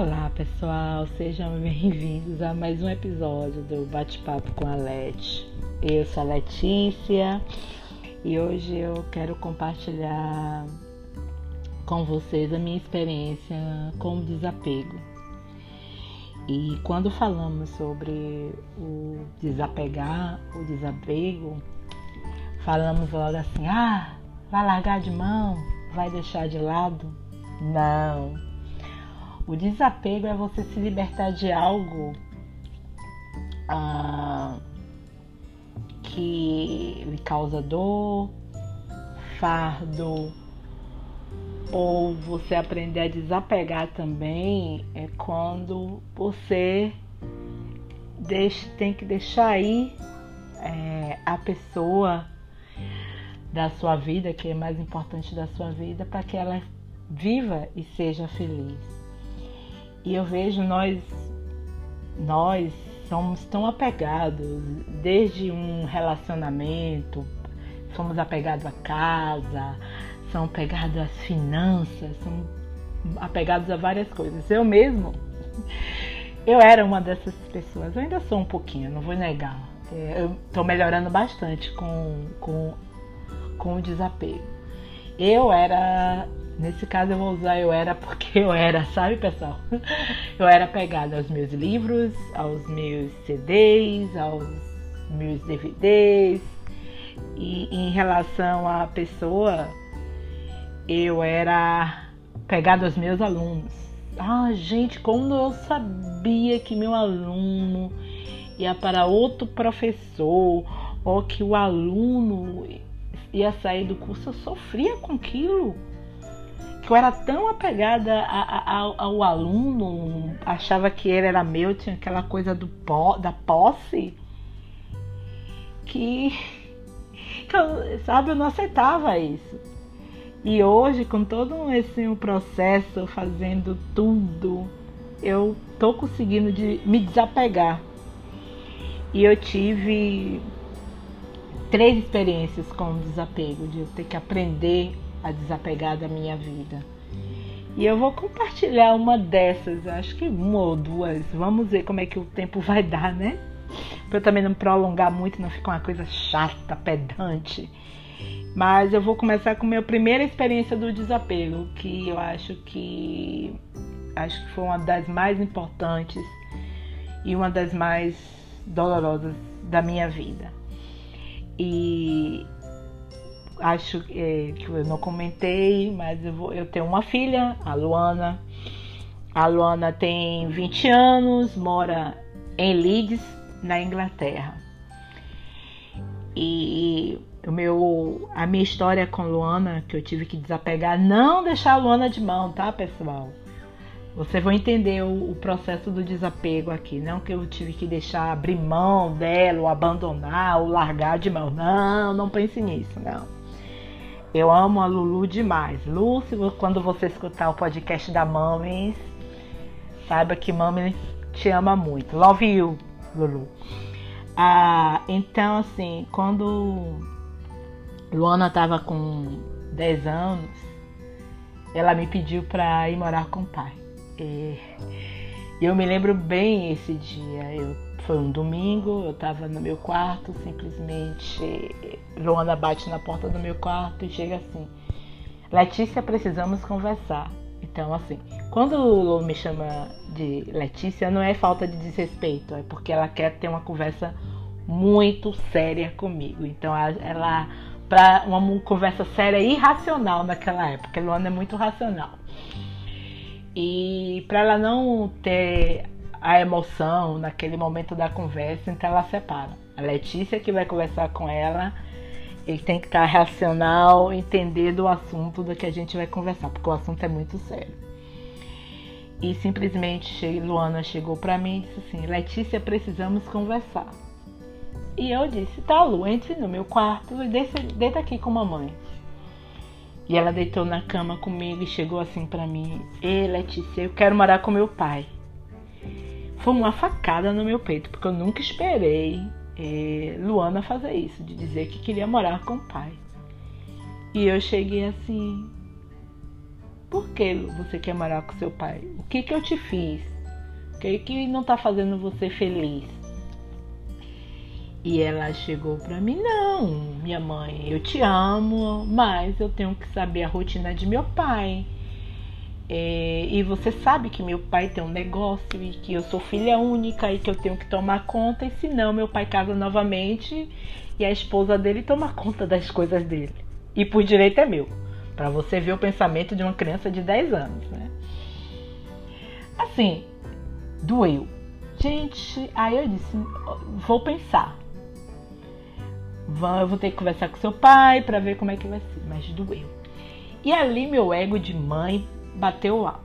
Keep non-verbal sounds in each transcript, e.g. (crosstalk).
Olá pessoal, sejam bem-vindos a mais um episódio do Bate-Papo com a Leti. Eu sou a Letícia e hoje eu quero compartilhar com vocês a minha experiência com o desapego. E quando falamos sobre o desapegar, o desapego, falamos logo assim: ah, vai largar de mão, vai deixar de lado. Não. O desapego é você se libertar de algo ah, que lhe causa dor, fardo, ou você aprender a desapegar também é quando você deixa, tem que deixar aí é, a pessoa da sua vida, que é mais importante da sua vida, para que ela viva e seja feliz. E eu vejo nós, nós somos tão apegados, desde um relacionamento, somos apegados à casa, são apegados às finanças, são apegados a várias coisas. Eu mesmo, (laughs) eu era uma dessas pessoas, eu ainda sou um pouquinho, não vou negar. É, eu estou melhorando bastante com, com, com o desapego. Eu era, nesse caso eu vou usar eu era porque eu era, sabe pessoal? Eu era apegada aos meus livros, aos meus CDs, aos meus DVDs. E em relação à pessoa, eu era pegada aos meus alunos. Ah, gente, como eu sabia que meu aluno ia para outro professor ou que o aluno ia sair do curso, eu sofria com aquilo. Que eu era tão apegada a, a, ao aluno, achava que ele era meu, tinha aquela coisa do da posse, que, que eu, sabe, eu não aceitava isso. E hoje, com todo esse processo, fazendo tudo, eu tô conseguindo de me desapegar. E eu tive três experiências com o desapego, de eu ter que aprender a desapegar da minha vida. E eu vou compartilhar uma dessas, acho que uma ou duas. Vamos ver como é que o tempo vai dar, né? Para eu também não prolongar muito, não ficar uma coisa chata, pedante. Mas eu vou começar com a minha primeira experiência do desapego, que eu acho que acho que foi uma das mais importantes e uma das mais dolorosas da minha vida. E acho é, que eu não comentei, mas eu, vou, eu tenho uma filha, a Luana. A Luana tem 20 anos, mora em Leeds, na Inglaterra. E o meu, a minha história com Luana, que eu tive que desapegar, não deixar a Luana de mão, tá, pessoal? Você vai entender o, o, processo do desapego aqui. Não que eu tive que deixar abrir mão dela, ou abandonar, ou largar de mão. Não, não pense nisso, não. Eu amo a Lulu demais. Lu, quando você escutar o podcast da Mames, saiba que Mames te ama muito. Love you, Lulu. Ah, então, assim, quando Luana estava com 10 anos, ela me pediu para ir morar com o pai. E eu me lembro bem esse dia. Eu, foi um domingo, eu estava no meu quarto, simplesmente Luana bate na porta do meu quarto e chega assim: Letícia, precisamos conversar. Então, assim, quando o Lu me chama de Letícia, não é falta de desrespeito, é porque ela quer ter uma conversa muito séria comigo. Então, ela para uma conversa séria e racional naquela época. Luana é muito racional. E para ela não ter a emoção naquele momento da conversa, então ela separa. A Letícia que vai conversar com ela, ele tem que estar racional, entender do assunto do que a gente vai conversar, porque o assunto é muito sério. E simplesmente Luana chegou para mim e disse assim: Letícia, precisamos conversar. E eu disse, tá, Lu, entre no meu quarto e deita, deita aqui com mamãe. E ela deitou na cama comigo e chegou assim para mim, Ei, Letícia, eu quero morar com meu pai. Foi uma facada no meu peito, porque eu nunca esperei eh, Luana fazer isso, de dizer que queria morar com o pai. E eu cheguei assim, Por que você quer morar com seu pai? O que que eu te fiz? O que que não tá fazendo você feliz? E ela chegou para mim: Não, minha mãe, eu te amo, mas eu tenho que saber a rotina de meu pai. É, e você sabe que meu pai tem um negócio e que eu sou filha única e que eu tenho que tomar conta, e senão meu pai casa novamente e a esposa dele toma conta das coisas dele. E por direito é meu. Para você ver o pensamento de uma criança de 10 anos, né? Assim, doeu. Gente, aí eu disse, vou pensar. Eu vou ter que conversar com seu pai para ver como é que vai ser, mas doeu. E ali meu ego de mãe bateu lá.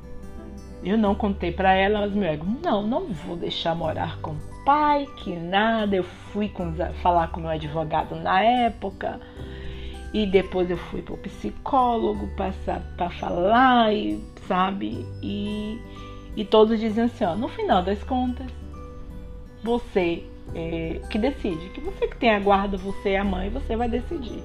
Eu não contei para ela, mas meu ego, não, não vou deixar morar com o pai, que nada. Eu fui com, falar com meu advogado na época. E depois eu fui pro psicólogo para falar, e, sabe? E, e todos dizem assim, ó, no final das contas, você é, que decide. Que você que tem a guarda, você é a mãe, você vai decidir.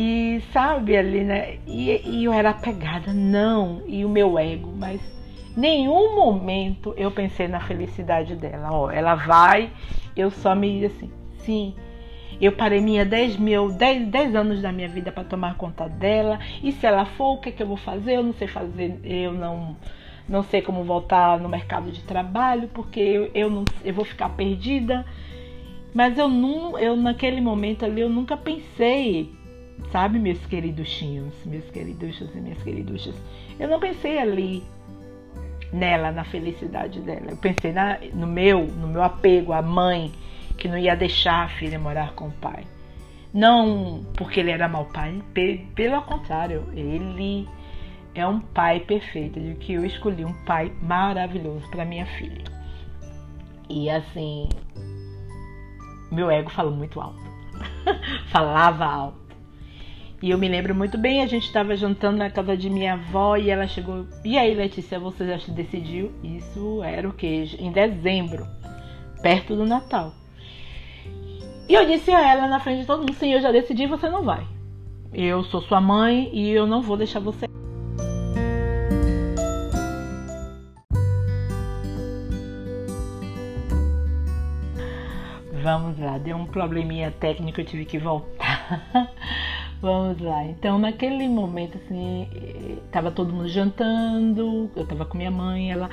E sabe ali, né? E, e eu era apegada, não, e o meu ego, mas nenhum momento eu pensei na felicidade dela. Ó, ela vai, eu só me assim, sim. Eu parei minha 10 mil, 10, 10 anos da minha vida para tomar conta dela. E se ela for, o que, é que eu vou fazer? Eu não sei fazer, eu não não sei como voltar no mercado de trabalho, porque eu, eu, não, eu vou ficar perdida. Mas eu, não, eu naquele momento ali eu nunca pensei Sabe, meus queriduchinhos, meus queriduchos e minhas queriduchas? Eu não pensei ali nela, na felicidade dela. Eu pensei na, no meu, no meu apego à mãe que não ia deixar a filha morar com o pai. Não porque ele era mau pai, pelo contrário, ele é um pai perfeito, de que eu escolhi um pai maravilhoso para minha filha. E assim, meu ego falou muito alto. (laughs) Falava alto. E eu me lembro muito bem, a gente estava jantando na casa de minha avó e ela chegou. E aí, Letícia, você já se decidiu? Isso era o que? Em dezembro, perto do Natal. E eu disse a ela na frente de todo mundo: sim, eu já decidi, você não vai. Eu sou sua mãe e eu não vou deixar você. Vamos lá, deu um probleminha técnico, eu tive que voltar. (laughs) Vamos lá. Então, naquele momento, assim, tava todo mundo jantando, eu tava com minha mãe, ela.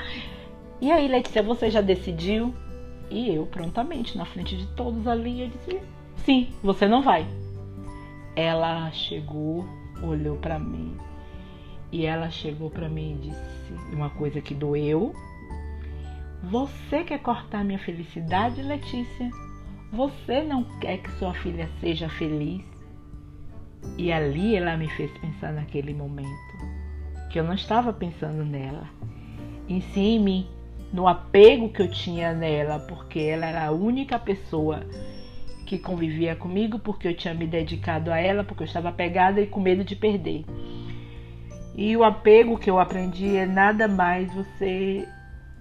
E aí, Letícia, você já decidiu? E eu, prontamente, na frente de todos ali, eu disse: sim, você não vai. Ela chegou, olhou para mim e ela chegou para mim e disse uma coisa que doeu. Você quer cortar minha felicidade, Letícia? Você não quer que sua filha seja feliz? E ali ela me fez pensar naquele momento que eu não estava pensando nela, em mim, no apego que eu tinha nela, porque ela era a única pessoa que convivia comigo, porque eu tinha me dedicado a ela, porque eu estava apegada e com medo de perder. E o apego que eu aprendi é nada mais você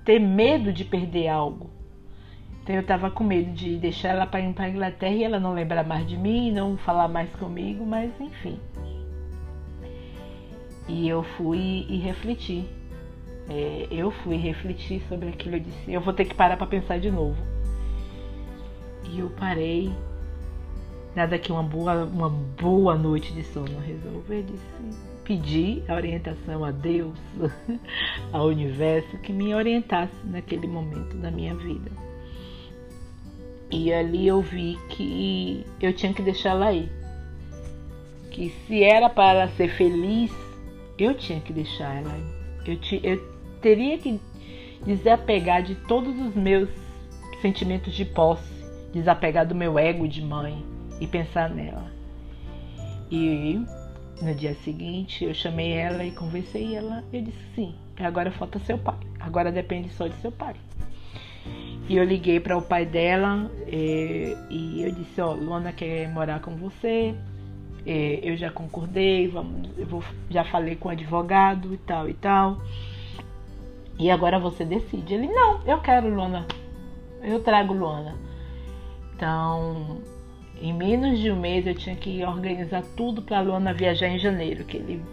ter medo de perder algo. Então eu estava com medo de deixar ela para ir para Inglaterra e ela não lembrar mais de mim, não falar mais comigo, mas enfim. E eu fui e refleti. É, eu fui refletir sobre aquilo. Eu disse: eu vou ter que parar para pensar de novo. E eu parei. Nada que uma boa, uma boa noite de sono resolver. Disse: pedi a orientação a Deus, (laughs) ao universo, que me orientasse naquele momento da minha vida. E ali eu vi que eu tinha que deixar ela ir. Que se era para ser feliz, eu tinha que deixar ela ir. Eu, te, eu teria que desapegar de todos os meus sentimentos de posse, desapegar do meu ego de mãe e pensar nela. E no dia seguinte eu chamei ela e conversei ela. Eu disse sim, agora falta seu pai. Agora depende só de seu pai. E eu liguei para o pai dela e, é, e eu disse, ó, Luana quer morar com você. É, eu já concordei, vamos, eu vou, já falei com o advogado e tal e tal. E agora você decide. Ele, não, eu quero Luana. Eu trago Luana. Então, em menos de um mês eu tinha que organizar tudo para Luana viajar em janeiro, que ele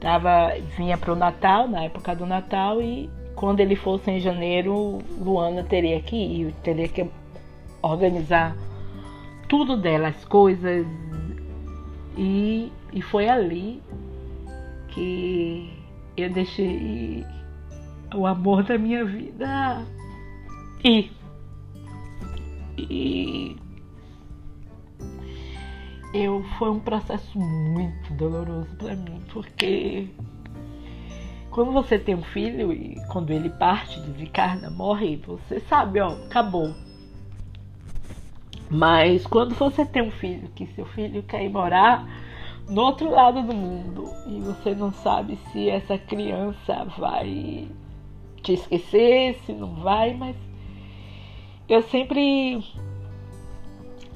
tava, vinha para o Natal, na época do Natal, e quando ele fosse em janeiro, Luana teria que ir, teria que organizar tudo dela, as coisas. E, e foi ali que eu deixei o amor da minha vida ir. E eu foi um processo muito doloroso para mim, porque quando você tem um filho e quando ele parte, desencarna, morre, você sabe, ó, acabou. Mas quando você tem um filho, que seu filho quer ir morar no outro lado do mundo e você não sabe se essa criança vai te esquecer, se não vai, mas eu sempre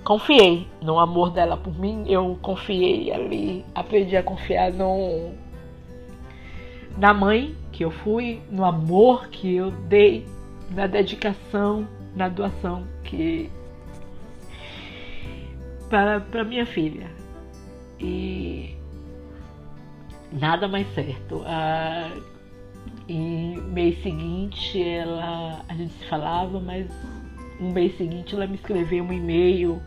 confiei no amor dela por mim, eu confiei ali, aprendi a confiar no na mãe que eu fui, no amor que eu dei, na dedicação, na doação que para, para minha filha. E nada mais certo. Ah, e mês seguinte ela a gente se falava, mas um mês seguinte ela me escreveu um e-mail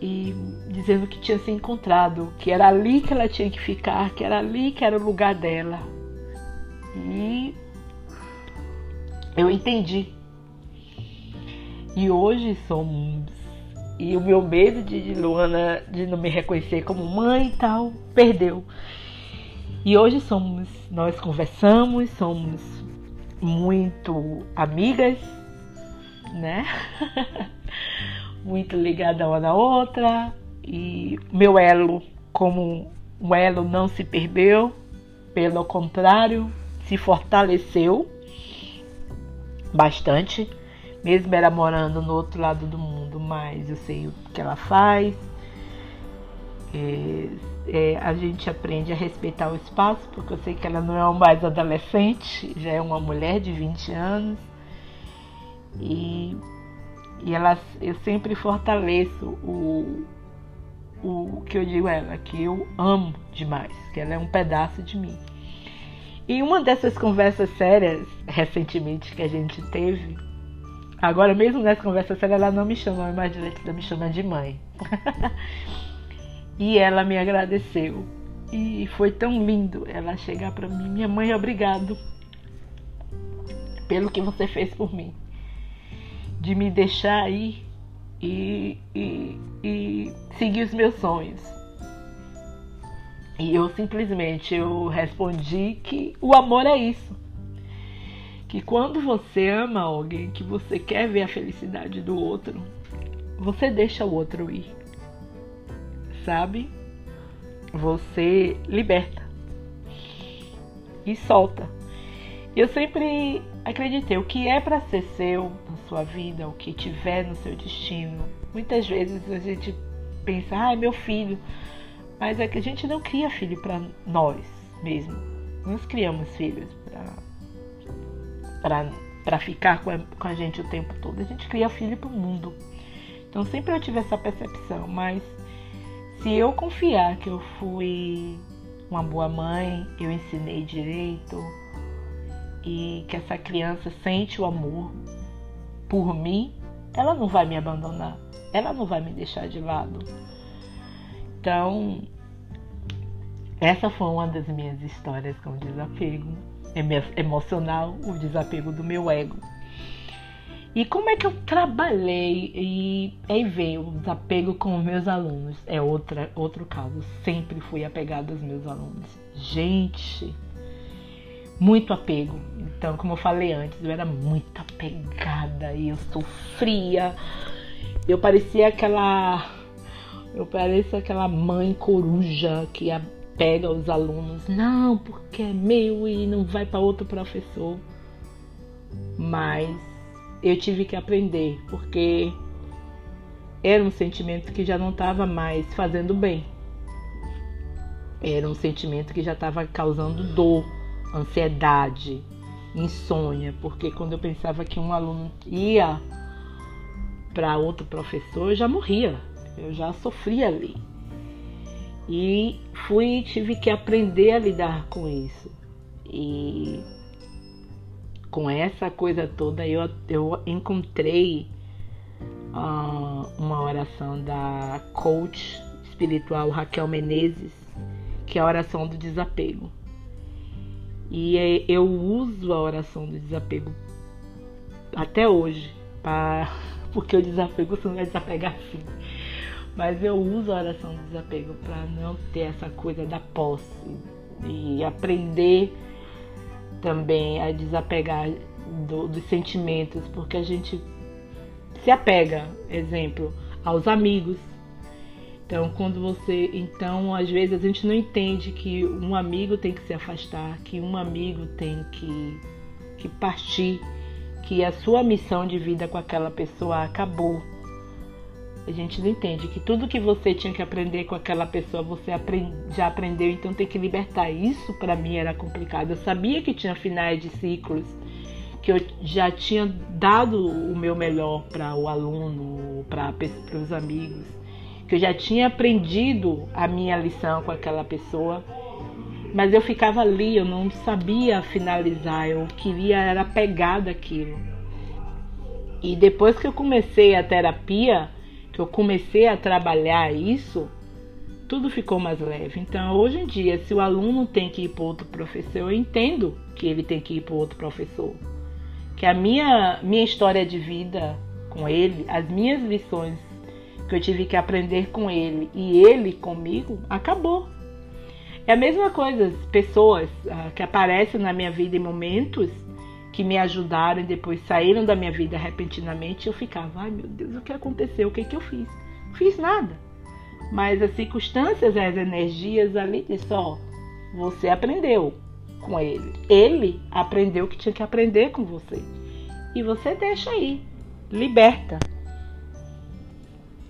e dizendo que tinha se encontrado, que era ali que ela tinha que ficar, que era ali que era o lugar dela. E eu entendi. E hoje somos e o meu medo de Luana de não me reconhecer como mãe e tal, perdeu. E hoje somos, nós conversamos, somos muito amigas, né? (laughs) muito ligada uma na outra. E meu elo, como um elo, não se perdeu, pelo contrário, se fortaleceu bastante mesmo ela morando no outro lado do mundo, mas eu sei o que ela faz. É, é, a gente aprende a respeitar o espaço, porque eu sei que ela não é mais adolescente, já é uma mulher de 20 anos. E, e ela, eu sempre fortaleço o, o que eu digo a ela, que eu amo demais, que ela é um pedaço de mim. E uma dessas conversas sérias, recentemente, que a gente teve, Agora, mesmo nessa conversa séria, ela não me chama mais de ela me chama de mãe. (laughs) e ela me agradeceu. E foi tão lindo ela chegar para mim: Minha mãe, obrigado pelo que você fez por mim. De me deixar ir e, e, e seguir os meus sonhos. E eu simplesmente eu respondi que o amor é isso que quando você ama alguém, que você quer ver a felicidade do outro, você deixa o outro ir. Sabe? Você liberta e solta. Eu sempre acreditei, o que é para ser seu na sua vida, o que tiver no seu destino. Muitas vezes a gente pensa, ah, meu filho. Mas é que a gente não cria filho para nós mesmo. Nós criamos filhos para ficar com a, com a gente o tempo todo. A gente cria filho para o mundo. Então sempre eu tive essa percepção, mas se eu confiar que eu fui uma boa mãe, eu ensinei direito e que essa criança sente o amor por mim, ela não vai me abandonar, ela não vai me deixar de lado. Então, essa foi uma das minhas histórias com desapego emocional, o desapego do meu ego. E como é que eu trabalhei e aí veio o desapego com os meus alunos? É outra, outro caso. Sempre fui apegada aos meus alunos. Gente, muito apego. Então, como eu falei antes, eu era muito apegada e eu sofria. Eu parecia aquela. Eu parecia aquela mãe coruja que pega os alunos, não, porque é meu e não vai para outro professor. Mas eu tive que aprender, porque era um sentimento que já não estava mais fazendo bem. Era um sentimento que já estava causando dor, ansiedade, insônia, porque quando eu pensava que um aluno ia para outro professor, eu já morria, eu já sofria ali. E fui tive que aprender a lidar com isso. E com essa coisa toda eu, eu encontrei uh, uma oração da coach espiritual Raquel Menezes, que é a oração do desapego. E é, eu uso a oração do desapego até hoje, pra, (laughs) porque o desapego você não vai desapegar assim. Mas eu uso a oração do desapego para não ter essa coisa da posse e aprender também a desapegar do, dos sentimentos, porque a gente se apega, exemplo, aos amigos. Então, quando você, então, às vezes a gente não entende que um amigo tem que se afastar, que um amigo tem que, que partir, que a sua missão de vida com aquela pessoa acabou. A gente não entende que tudo que você tinha que aprender com aquela pessoa você já aprendeu, então tem que libertar. Isso para mim era complicado. Eu sabia que tinha finais de ciclos, que eu já tinha dado o meu melhor para o aluno, para os amigos, que eu já tinha aprendido a minha lição com aquela pessoa, mas eu ficava ali, eu não sabia finalizar, eu queria era pegar daquilo. E depois que eu comecei a terapia, que eu comecei a trabalhar isso, tudo ficou mais leve. Então, hoje em dia, se o aluno tem que ir para outro professor, eu entendo que ele tem que ir para outro professor que a minha, minha história de vida com ele, as minhas lições que eu tive que aprender com ele e ele comigo, acabou. É a mesma coisa, pessoas uh, que aparecem na minha vida em momentos que me ajudaram e depois saíram da minha vida repentinamente, eu ficava, ai meu Deus, o que aconteceu? O que, que eu fiz? Não fiz nada. Mas as circunstâncias, as energias ali disse, ó, você aprendeu com ele. Ele aprendeu o que tinha que aprender com você. E você deixa aí, liberta.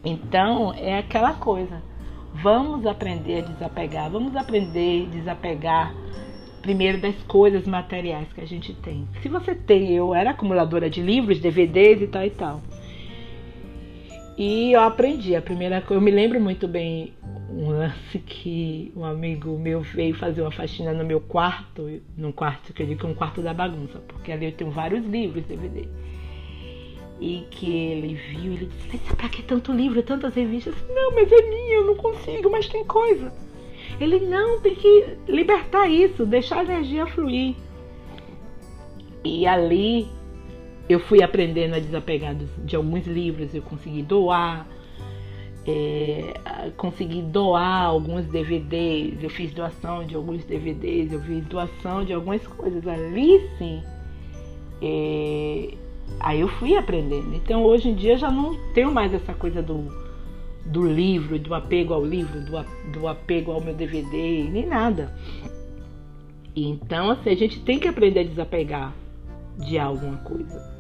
Então é aquela coisa. Vamos aprender a desapegar. Vamos aprender a desapegar primeiro das coisas materiais que a gente tem. Se você tem, eu era acumuladora de livros, DVDs e tal e tal. E eu aprendi. A primeira coisa, eu me lembro muito bem um lance que um amigo meu veio fazer uma faxina no meu quarto, num quarto que eu digo que é um quarto da bagunça, porque ali eu tenho vários livros DVD. E que ele viu, ele disse, pra que tanto livro, tantas revistas? Não, mas é minha, eu não consigo, mas tem coisa. Ele, não, tem que libertar isso, deixar a energia fluir. E ali eu fui aprendendo a desapegar de alguns livros, eu consegui doar, é, consegui doar alguns DVDs, eu fiz doação de alguns DVDs, eu fiz doação de algumas coisas. Ali sim, é, aí eu fui aprendendo. Então hoje em dia já não tenho mais essa coisa do, do livro, do apego ao livro, do, do apego ao meu DVD, nem nada. Então, assim, a gente tem que aprender a desapegar de alguma coisa.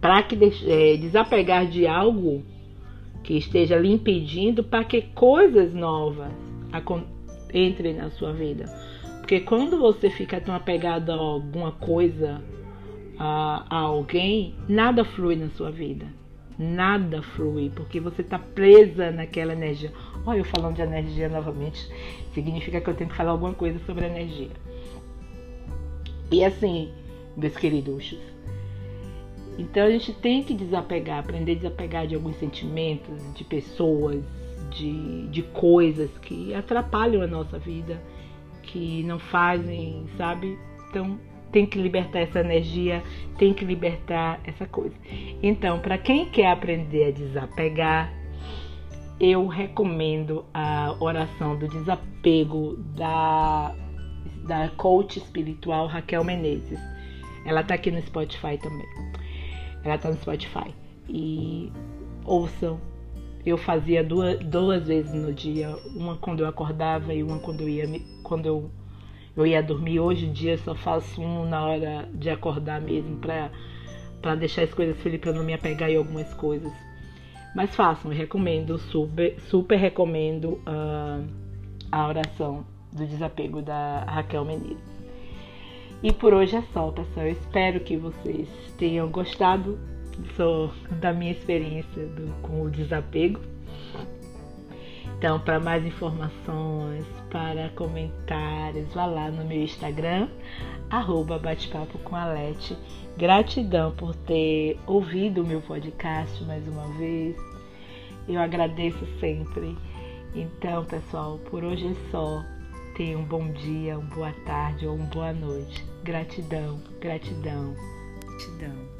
Para que é, desapegar de algo que esteja lhe impedindo para que coisas novas entrem na sua vida. Porque quando você fica tão apegado a alguma coisa, a, a alguém, nada flui na sua vida. Nada flui, porque você está presa naquela energia. Olha, eu falando de energia novamente, significa que eu tenho que falar alguma coisa sobre energia. E assim, meus queridos, então a gente tem que desapegar, aprender a desapegar de alguns sentimentos, de pessoas, de, de coisas que atrapalham a nossa vida, que não fazem, sabe? Então tem que libertar essa energia, tem que libertar essa coisa. Então, para quem quer aprender a desapegar, eu recomendo a oração do desapego da, da coach espiritual Raquel Menezes. Ela tá aqui no Spotify também. Ela tá no Spotify. E ouçam. Eu fazia duas, duas vezes no dia, uma quando eu acordava e uma quando eu ia quando eu, eu ia dormir. Hoje em dia só faço um na hora de acordar mesmo para para deixar as coisas felizes para não me apegar em algumas coisas. Mas façam, eu recomendo, super, super recomendo uh, a oração do desapego da Raquel Menezes. E por hoje é só, pessoal. Eu espero que vocês tenham gostado da minha experiência do, com o desapego. Então, para mais informações, para comentários, vá lá no meu Instagram, arroba bate-papo com a Lete. Gratidão por ter ouvido o meu podcast mais uma vez. Eu agradeço sempre. Então, pessoal, por hoje é só. Tenha um bom dia, uma boa tarde ou uma boa noite. Gratidão, gratidão, gratidão.